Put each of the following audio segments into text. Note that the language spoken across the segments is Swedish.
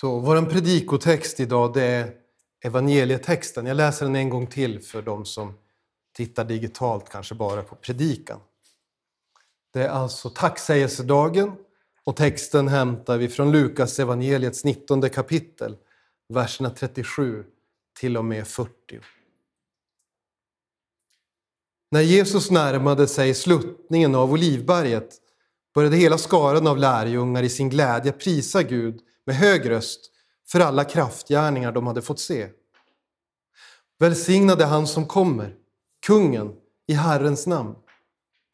Så vår predikotext idag det är evangelietexten. Jag läser den en gång till för de som tittar digitalt, kanske bara på predikan. Det är alltså tacksägelsedagen och texten hämtar vi från Lukas evangeliets 19 kapitel, verserna 37 till och med 40. När Jesus närmade sig sluttningen av Olivberget började hela skaran av lärjungar i sin glädje prisa Gud med hög röst för alla kraftgärningar de hade fått se. Välsignade han som kommer, kungen i Herrens namn.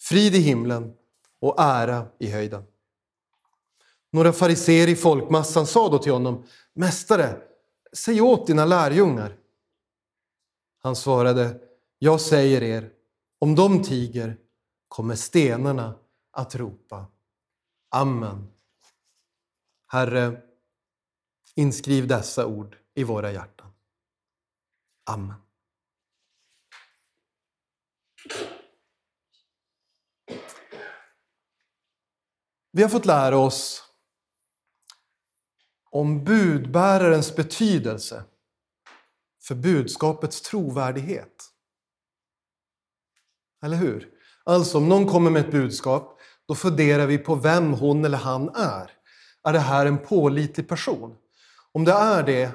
Frid i himlen och ära i höjden. Några fariseer i folkmassan sa då till honom, Mästare, säg åt dina lärjungar. Han svarade, Jag säger er, om de tiger kommer stenarna att ropa Amen. Herre, inskriv dessa ord i våra hjärtan. Amen. Vi har fått lära oss om budbärarens betydelse för budskapets trovärdighet. Eller hur? Alltså, om någon kommer med ett budskap, då funderar vi på vem hon eller han är. Är det här en pålitlig person? Om det är det,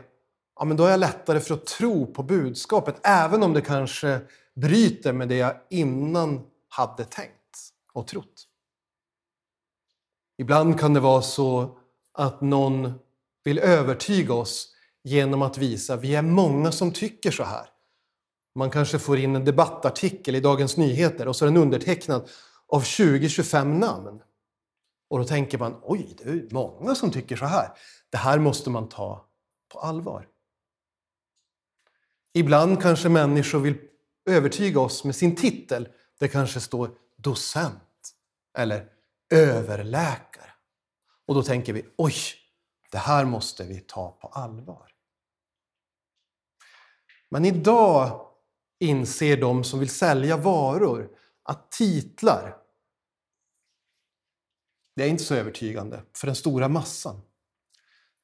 ja, men då är jag lättare för att tro på budskapet, även om det kanske bryter med det jag innan hade tänkt och trott. Ibland kan det vara så att någon vill övertyga oss genom att visa att vi är många som tycker så här. Man kanske får in en debattartikel i Dagens Nyheter och så är den undertecknad av 20-25 namn. Och då tänker man, oj, det är många som tycker så här. Det här måste man ta på allvar. Ibland kanske människor vill övertyga oss med sin titel. Det kanske står docent eller överläkare. Och då tänker vi, oj, det här måste vi ta på allvar. Men idag inser de som vill sälja varor att titlar, det är inte så övertygande för den stora massan.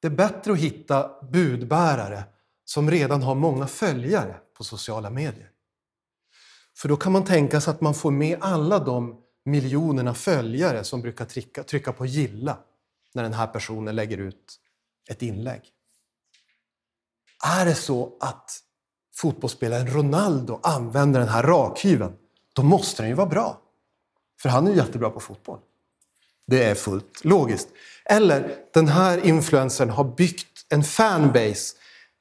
Det är bättre att hitta budbärare som redan har många följare på sociala medier. För då kan man tänka sig att man får med alla de miljonerna följare som brukar trycka, trycka på gilla när den här personen lägger ut ett inlägg. Är det så att fotbollsspelaren Ronaldo använder den här rakhyveln, då måste den ju vara bra. För han är ju jättebra på fotboll. Det är fullt logiskt. Eller den här influencern har byggt en fanbase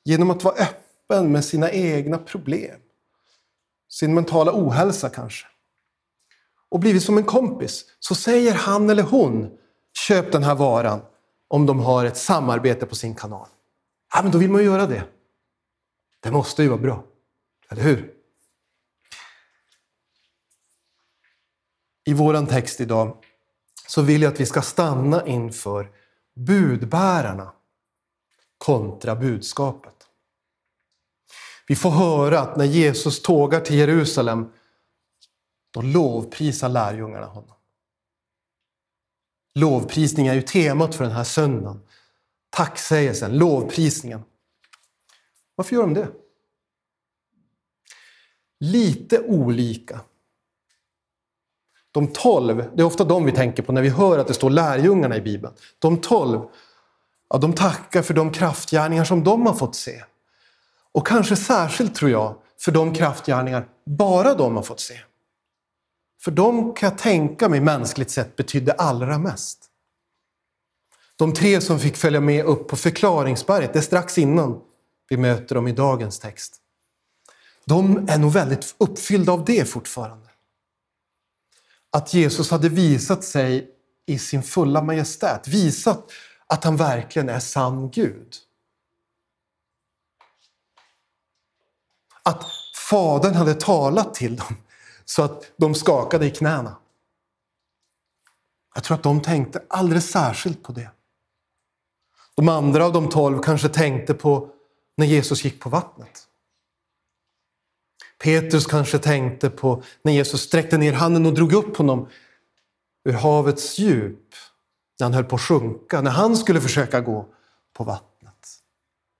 genom att vara öppen med sina egna problem. Sin mentala ohälsa kanske. Och blivit som en kompis. Så säger han eller hon, köp den här varan om de har ett samarbete på sin kanal. Ja, men då vill man ju göra det. Det måste ju vara bra. Eller hur? I vår text idag så vill jag att vi ska stanna inför budbärarna kontra budskapet. Vi får höra att när Jesus tågar till Jerusalem, då lovprisar lärjungarna honom. Lovprisning är ju temat för den här söndagen. Tacksägelsen, lovprisningen. Varför gör de det? Lite olika. De tolv, det är ofta de vi tänker på när vi hör att det står lärjungarna i Bibeln. De tolv, ja, de tackar för de kraftgärningar som de har fått se. Och kanske särskilt, tror jag, för de kraftgärningar bara de har fått se. För de kan jag tänka mig mänskligt sett betydde allra mest. De tre som fick följa med upp på förklaringsberget, det är strax innan vi möter dem i dagens text. De är nog väldigt uppfyllda av det fortfarande. Att Jesus hade visat sig i sin fulla majestät, visat att han verkligen är sann Gud. Att Fadern hade talat till dem så att de skakade i knäna. Jag tror att de tänkte alldeles särskilt på det. De andra av de tolv kanske tänkte på när Jesus gick på vattnet. Petrus kanske tänkte på när Jesus sträckte ner handen och drog upp honom ur havets djup. När han höll på att sjunka, när han skulle försöka gå på vattnet.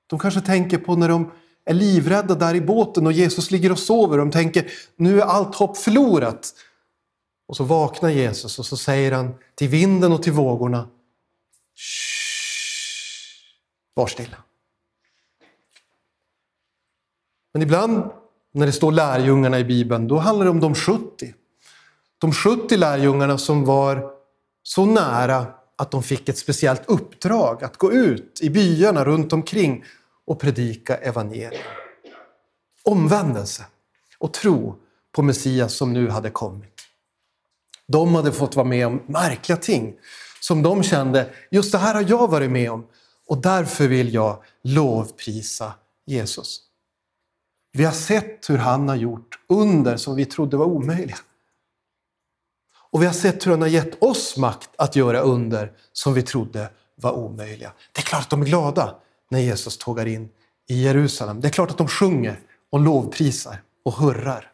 De kanske tänker på när de är livrädda där i båten och Jesus ligger och sover. De tänker nu är allt hopp förlorat. Och så vaknar Jesus och så säger han till vinden och till vågorna Shh, var stilla. Men ibland när det står lärjungarna i Bibeln, då handlar det om de 70. De 70 lärjungarna som var så nära att de fick ett speciellt uppdrag att gå ut i byarna runt omkring och predika evangelium. Omvändelse och tro på Messias som nu hade kommit. De hade fått vara med om märkliga ting som de kände, just det här har jag varit med om och därför vill jag lovprisa Jesus. Vi har sett hur han har gjort under som vi trodde var omöjliga. Och vi har sett hur han har gett oss makt att göra under som vi trodde var omöjliga. Det är klart att de är glada när Jesus tågar in i Jerusalem. Det är klart att de sjunger och lovprisar och hurrar.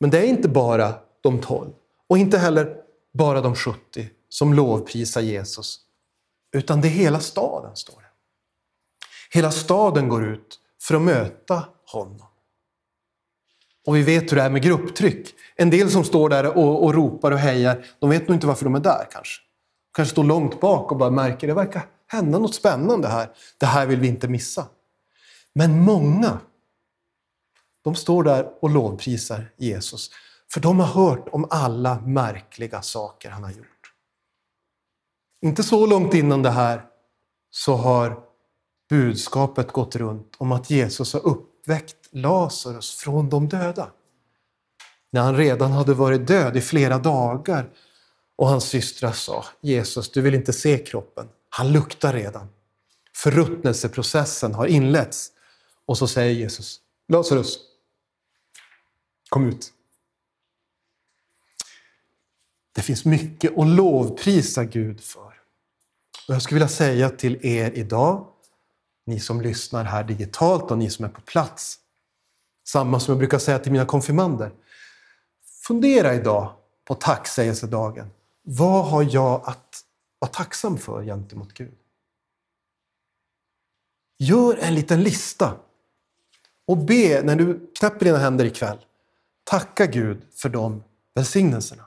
Men det är inte bara de tolv och inte heller bara de 70 som lovprisar Jesus. Utan det är hela staden, står det. Hela staden går ut för att möta honom. Och vi vet hur det är med grupptryck. En del som står där och, och ropar och hejar, de vet nog inte varför de är där kanske. De kanske står långt bak och bara märker det verkar hända något spännande här. Det här vill vi inte missa. Men många, de står där och lovprisar Jesus. För de har hört om alla märkliga saker han har gjort. Inte så långt innan det här så har budskapet gått runt om att Jesus har uppväckt Lazarus från de döda. När han redan hade varit död i flera dagar och hans systrar sa Jesus, du vill inte se kroppen. Han luktar redan. Förruttnelseprocessen har inletts. Och så säger Jesus, Lazarus, kom ut. Det finns mycket att lovprisa Gud för. Och jag skulle vilja säga till er idag, ni som lyssnar här digitalt och ni som är på plats, samma som jag brukar säga till mina konfirmander. Fundera idag på tacksägelsedagen. Vad har jag att vara tacksam för gentemot Gud? Gör en liten lista och be när du knäpper dina händer ikväll. Tacka Gud för de välsignelserna.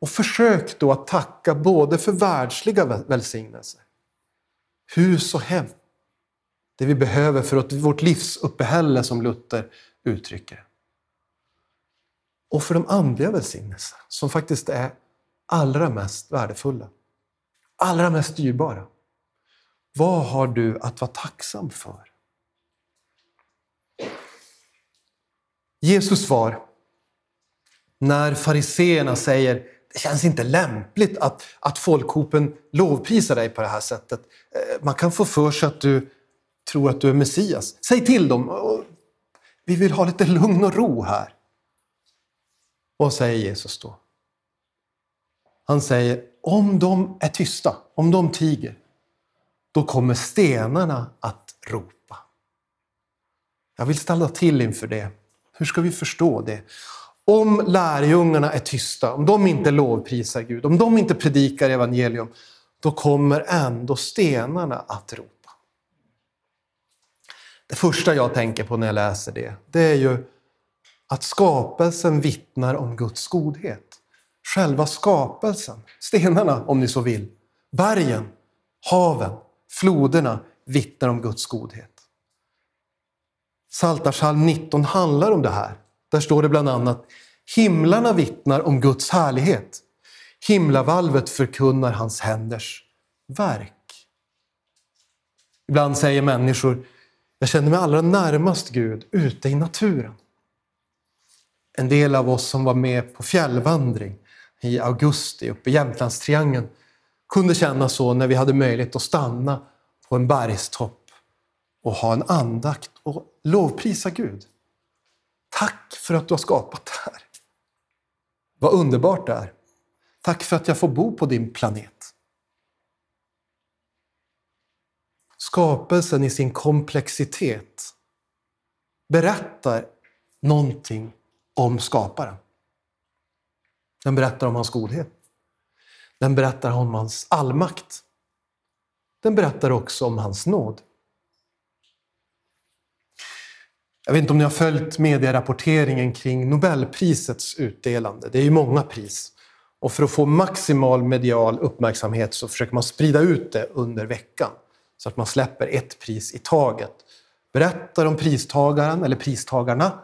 Och försök då att tacka både för världsliga välsignelser, hus och hem, det vi behöver för vårt livsuppehälle som Luther uttrycker. Och för de andliga välsignelserna som faktiskt är allra mest värdefulla, allra mest dyrbara. Vad har du att vara tacksam för? Jesus svar när fariseerna säger det känns inte lämpligt att, att folkhopen lovprisar dig på det här sättet. Eh, man kan få för sig att du tror att du är Messias. Säg till dem. Vi vill ha lite lugn och ro här. Vad säger Jesus då? Han säger, om de är tysta, om de tiger, då kommer stenarna att ropa. Jag vill ställa till inför det. Hur ska vi förstå det? Om lärjungarna är tysta, om de inte lovprisar Gud, om de inte predikar evangelium, då kommer ändå stenarna att ropa. Det första jag tänker på när jag läser det, det är ju att skapelsen vittnar om Guds godhet. Själva skapelsen, stenarna om ni så vill, bergen, haven, floderna vittnar om Guds godhet. Psaltarpsalm 19 handlar om det här. Där står det bland annat Himlarna vittnar om Guds härlighet. Himlavalvet förkunnar hans händers verk. Ibland säger människor, jag känner mig allra närmast Gud ute i naturen. En del av oss som var med på fjällvandring i augusti uppe i Jämtlandstriangeln kunde känna så när vi hade möjlighet att stanna på en bergstopp och ha en andakt och lovprisa Gud. Tack för att du har skapat det här. Vad underbart det är. Tack för att jag får bo på din planet. Skapelsen i sin komplexitet berättar någonting om skaparen. Den berättar om hans godhet. Den berättar om hans allmakt. den berättar också om hans nåd. Jag vet inte om ni har följt medierapporteringen kring Nobelprisets utdelande. Det är ju många pris. Och för att få maximal medial uppmärksamhet så försöker man sprida ut det under veckan. Så att man släpper ett pris i taget. Berättar om pristagaren eller pristagarna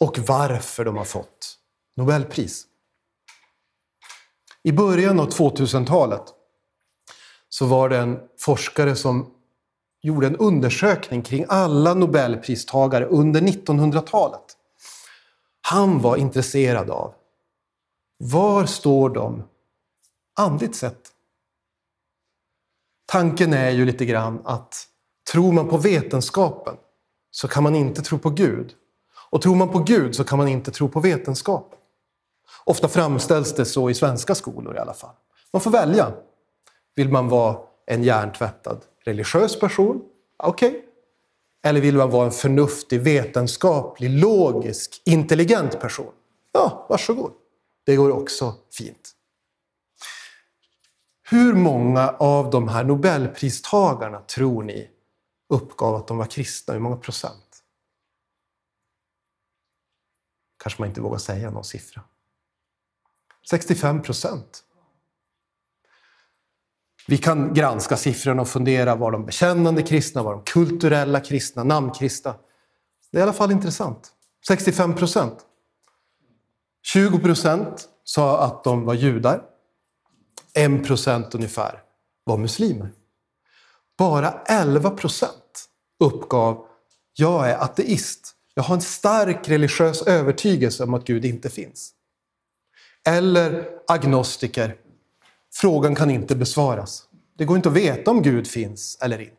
och varför de har fått Nobelpris. I början av 2000-talet så var det en forskare som gjorde en undersökning kring alla Nobelpristagare under 1900-talet. Han var intresserad av var står de andligt sett? Tanken är ju lite grann att tror man på vetenskapen så kan man inte tro på Gud. Och tror man på Gud så kan man inte tro på vetenskapen. Ofta framställs det så i svenska skolor i alla fall. Man får välja. Vill man vara en hjärntvättad religiös person? Okej. Okay. Eller vill man vara en förnuftig, vetenskaplig, logisk, intelligent person? Ja, varsågod. Det går också fint. Hur många av de här Nobelpristagarna tror ni uppgav att de var kristna? Hur många procent? Kanske man inte vågar säga någon siffra. 65 procent. Vi kan granska siffrorna och fundera, var de bekännande kristna, var de kulturella kristna, namnkristna? Det är i alla fall intressant. 65 procent. 20 procent sa att de var judar. 1 procent ungefär var muslimer. Bara 11 procent uppgav jag är ateist. Jag har en stark religiös övertygelse om att Gud inte finns. Eller agnostiker. Frågan kan inte besvaras. Det går inte att veta om Gud finns eller inte.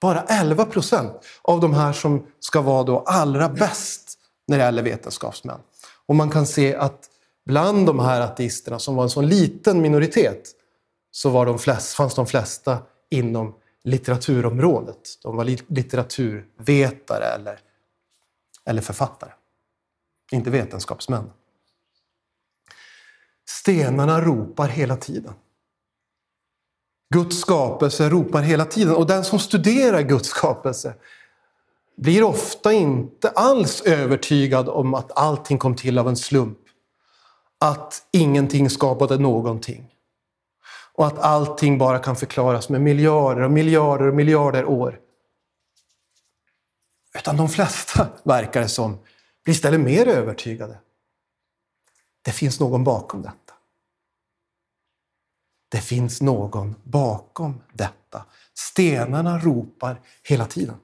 Bara 11 procent av de här som ska vara då allra bäst när det gäller vetenskapsmän. Och man kan se att bland de här ateisterna, som var en sån liten minoritet, så var de flest, fanns de flesta inom litteraturområdet. De var litteraturvetare eller, eller författare, inte vetenskapsmän. Stenarna ropar hela tiden. Guds skapelse ropar hela tiden och den som studerar Guds skapelse blir ofta inte alls övertygad om att allting kom till av en slump. Att ingenting skapade någonting. Och att allting bara kan förklaras med miljarder och miljarder och miljarder år. Utan de flesta, verkar det som, blir istället mer övertygade. Det finns någon bakom detta. Det finns någon bakom detta. Stenarna ropar hela tiden.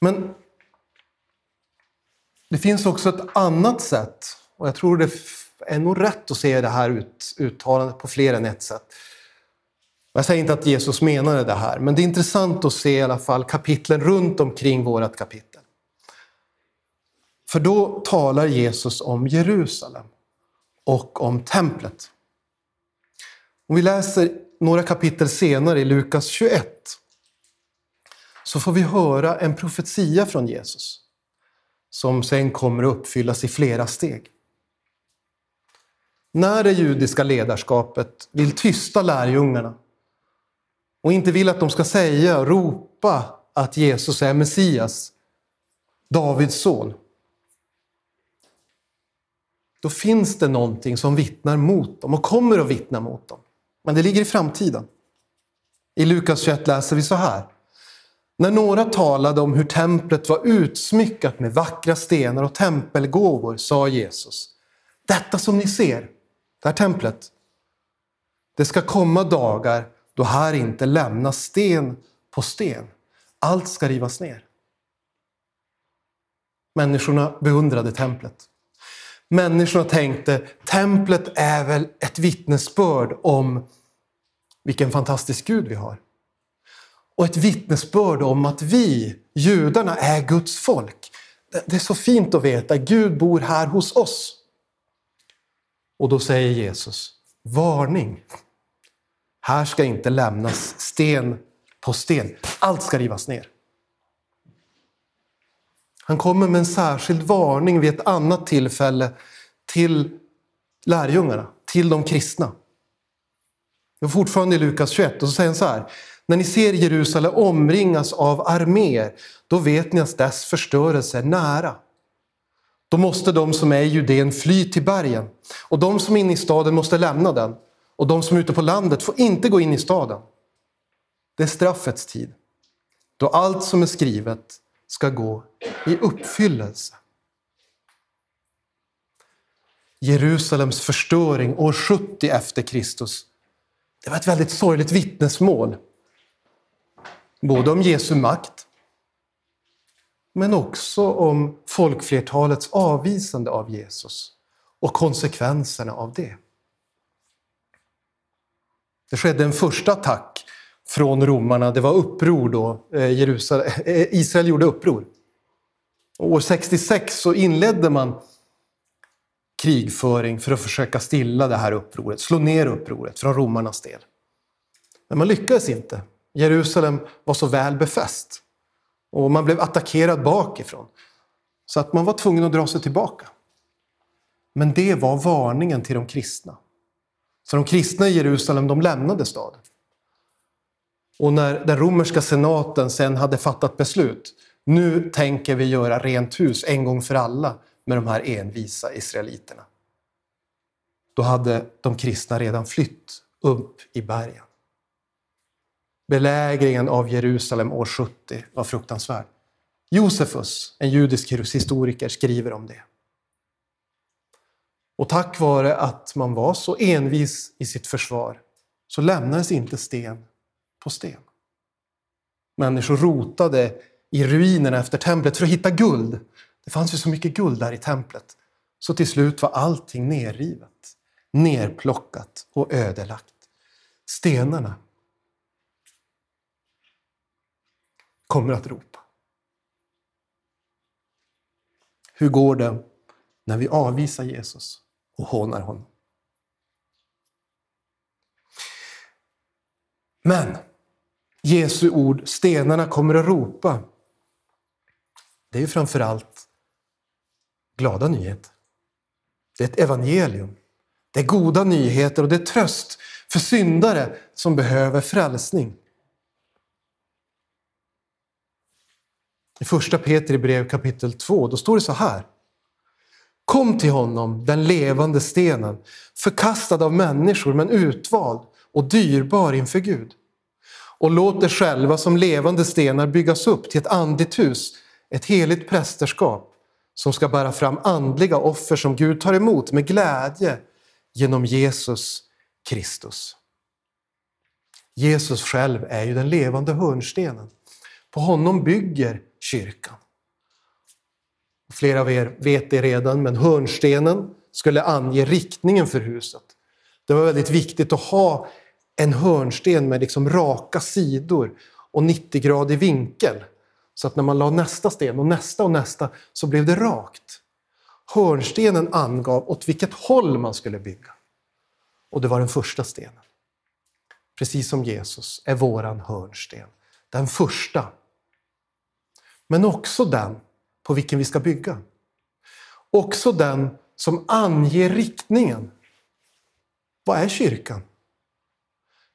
Men det finns också ett annat sätt och jag tror det är nog rätt att se det här uttalandet på fler än ett sätt. Jag säger inte att Jesus menade det här, men det är intressant att se i alla fall kapitlen runt omkring vårt kapitel. För då talar Jesus om Jerusalem och om templet. Om vi läser några kapitel senare i Lukas 21 så får vi höra en profetia från Jesus som sen kommer att uppfyllas i flera steg. När det judiska ledarskapet vill tysta lärjungarna och inte vill att de ska säga ropa att Jesus är Messias, Davids son, då finns det någonting som vittnar mot dem och kommer att vittna mot dem. Men det ligger i framtiden. I Lukas 21 läser vi så här. När några talade om hur templet var utsmyckat med vackra stenar och tempelgåvor sa Jesus, detta som ni ser, det här templet, det ska komma dagar då här inte lämnas sten på sten. Allt ska rivas ner. Människorna beundrade templet. Människorna tänkte, templet är väl ett vittnesbörd om vilken fantastisk Gud vi har. Och ett vittnesbörd om att vi, judarna, är Guds folk. Det är så fint att veta, Gud bor här hos oss. Och då säger Jesus, varning! Här ska inte lämnas sten på sten. Allt ska rivas ner. Han kommer med en särskild varning vid ett annat tillfälle till lärjungarna, till de kristna. Det var fortfarande i Lukas 21 och så säger han så här. När ni ser Jerusalem omringas av arméer, då vet ni att dess förstörelse är nära. Då måste de som är i Judeen fly till bergen och de som är inne i staden måste lämna den och de som är ute på landet får inte gå in i staden. Det är straffets tid, då allt som är skrivet ska gå i uppfyllelse. Jerusalems förstöring år 70 efter Kristus. Det var ett väldigt sorgligt vittnesmål. Både om Jesu makt, men också om folkflertalets avvisande av Jesus och konsekvenserna av det. Det skedde en första attack från romarna. Det var uppror då. Eh, Jerusalem, eh, eh, Israel gjorde uppror. År 66 så inledde man krigföring för att försöka stilla det här upproret, slå ner upproret från romarnas del. Men man lyckades inte. Jerusalem var så väl befäst och man blev attackerad bakifrån så att man var tvungen att dra sig tillbaka. Men det var varningen till de kristna. Så de kristna i Jerusalem de lämnade staden. Och när den romerska senaten sen hade fattat beslut, nu tänker vi göra rent hus en gång för alla med de här envisa israeliterna. Då hade de kristna redan flytt upp i bergen. Belägringen av Jerusalem år 70 var fruktansvärd. Josefus, en judisk historiker, skriver om det. Och tack vare att man var så envis i sitt försvar så lämnades inte sten på sten. Människor rotade i ruinerna efter templet för att hitta guld. Det fanns ju så mycket guld där i templet. Så till slut var allting nerrivet, nerplockat och ödelagt. Stenarna kommer att ropa. Hur går det när vi avvisar Jesus och hånar honom? Men Jesu ord, stenarna kommer att ropa. Det är ju framförallt glada nyheter. Det är ett evangelium. Det är goda nyheter och det är tröst för syndare som behöver frälsning. I första Petri brev kapitel 2, då står det så här. Kom till honom, den levande stenen, förkastad av människor men utvald och dyrbar inför Gud. Och låt er själva som levande stenar byggas upp till ett andligt hus, ett heligt prästerskap som ska bära fram andliga offer som Gud tar emot med glädje genom Jesus Kristus. Jesus själv är ju den levande hörnstenen. På honom bygger kyrkan. Flera av er vet det redan, men hörnstenen skulle ange riktningen för huset. Det var väldigt viktigt att ha en hörnsten med liksom raka sidor och 90-gradig vinkel. Så att när man la nästa sten och nästa och nästa så blev det rakt. Hörnstenen angav åt vilket håll man skulle bygga. Och det var den första stenen. Precis som Jesus är våran hörnsten. Den första men också den på vilken vi ska bygga. Också den som anger riktningen. Vad är kyrkan?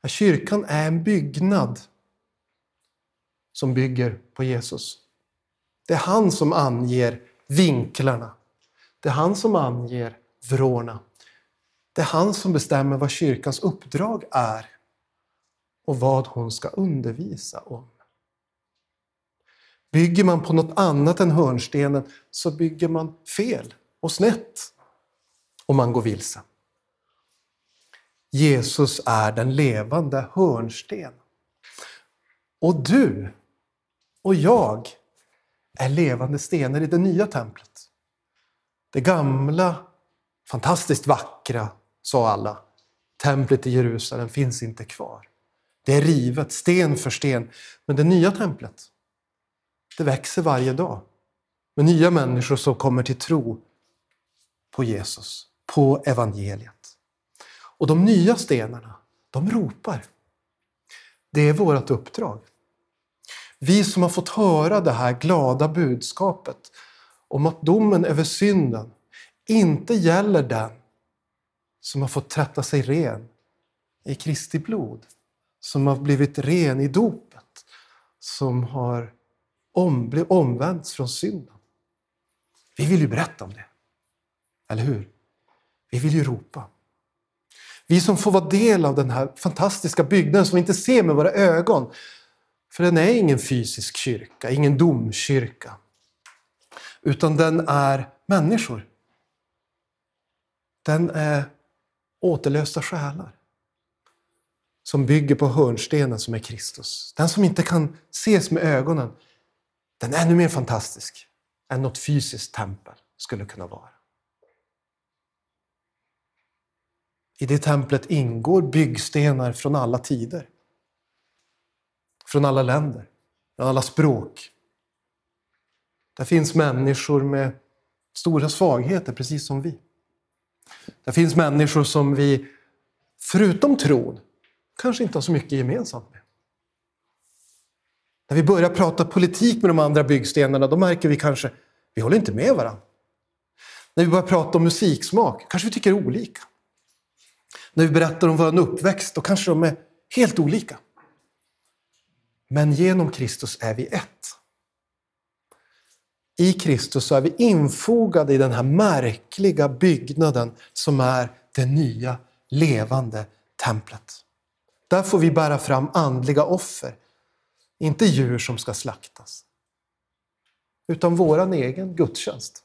Kyrkan är en byggnad som bygger på Jesus. Det är han som anger vinklarna. Det är han som anger vrårna. Det är han som bestämmer vad kyrkans uppdrag är och vad hon ska undervisa om. Bygger man på något annat än hörnstenen så bygger man fel och snett och man går vilse. Jesus är den levande hörnsten. Och du och jag är levande stenar i det nya templet. Det gamla, fantastiskt vackra, sa alla, templet i Jerusalem finns inte kvar. Det är rivet, sten för sten. Men det nya templet, det växer varje dag med nya människor som kommer till tro på Jesus, på evangeliet. Och de nya stenarna, de ropar. Det är vårt uppdrag. Vi som har fått höra det här glada budskapet om att domen över synden inte gäller den som har fått tvätta sig ren i Kristi blod. Som har blivit ren i dopet. Som har om, blivit omvänts från synden. Vi vill ju berätta om det. Eller hur? Vi vill ju ropa. Vi som får vara del av den här fantastiska byggnaden som vi inte ser med våra ögon. För den är ingen fysisk kyrka, ingen domkyrka. Utan den är människor. Den är återlösta själar. Som bygger på hörnstenen som är Kristus. Den som inte kan ses med ögonen. Den är ännu mer fantastisk än något fysiskt tempel skulle kunna vara. I det templet ingår byggstenar från alla tider. Från alla länder, från alla språk. Där finns människor med stora svagheter, precis som vi. Där finns människor som vi, förutom tron, kanske inte har så mycket gemensamt med. När vi börjar prata politik med de andra byggstenarna, då märker vi kanske vi håller inte med varandra. När vi börjar prata om musiksmak, kanske vi tycker olika. När vi berättar om vår uppväxt, då kanske de är helt olika. Men genom Kristus är vi ett. I Kristus så är vi infogade i den här märkliga byggnaden som är det nya levande templet. Där får vi bära fram andliga offer, inte djur som ska slaktas. Utan våran egen gudstjänst.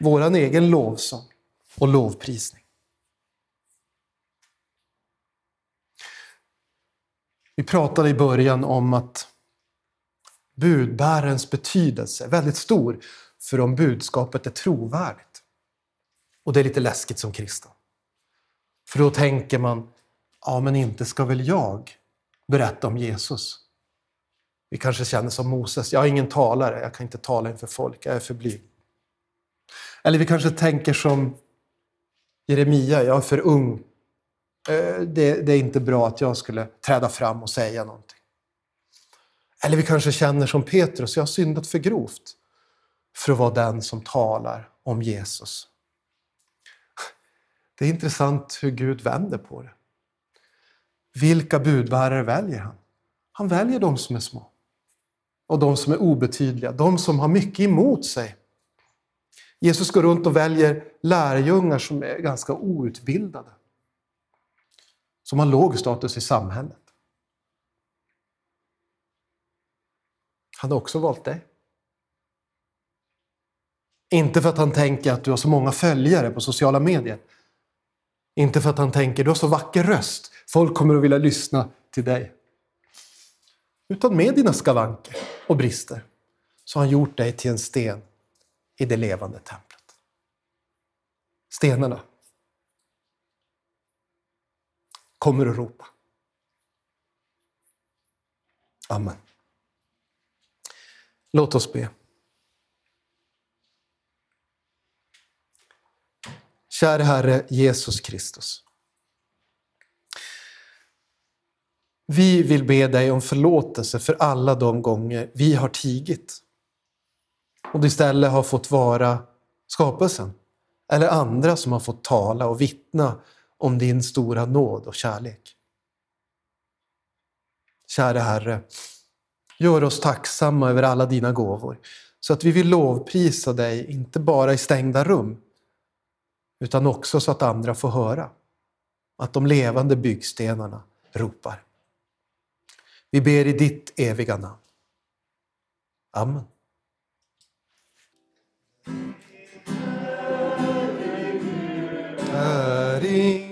Våran egen lovsång och lovprisning. Vi pratade i början om att budbärarens betydelse är väldigt stor för om budskapet är trovärdigt. Och det är lite läskigt som kristen. För då tänker man, ja men inte ska väl jag berätta om Jesus? Vi kanske känner som Moses, jag är ingen talare, jag kan inte tala inför folk, jag är för blyg. Eller vi kanske tänker som Jeremia, jag är för ung Eh, det, det är inte bra att jag skulle träda fram och säga någonting. Eller vi kanske känner som Petrus, jag har syndat för grovt för att vara den som talar om Jesus. Det är intressant hur Gud vänder på det. Vilka budbärare väljer han? Han väljer de som är små och de som är obetydliga, de som har mycket emot sig. Jesus går runt och väljer lärjungar som är ganska outbildade som har låg status i samhället. Han har också valt dig. Inte för att han tänker att du har så många följare på sociala medier. Inte för att han tänker att du har så vacker röst, folk kommer att vilja lyssna till dig. Utan med dina skavanker och brister så har han gjort dig till en sten i det levande templet. Stenarna kommer att ropa. Amen. Låt oss be. Käre Herre Jesus Kristus. Vi vill be dig om förlåtelse för alla de gånger vi har tigit och istället har fått vara skapelsen eller andra som har fått tala och vittna om din stora nåd och kärlek. Käre Herre, gör oss tacksamma över alla dina gåvor så att vi vill lovprisa dig, inte bara i stängda rum, utan också så att andra får höra att de levande byggstenarna ropar. Vi ber i ditt eviga namn. Amen. Är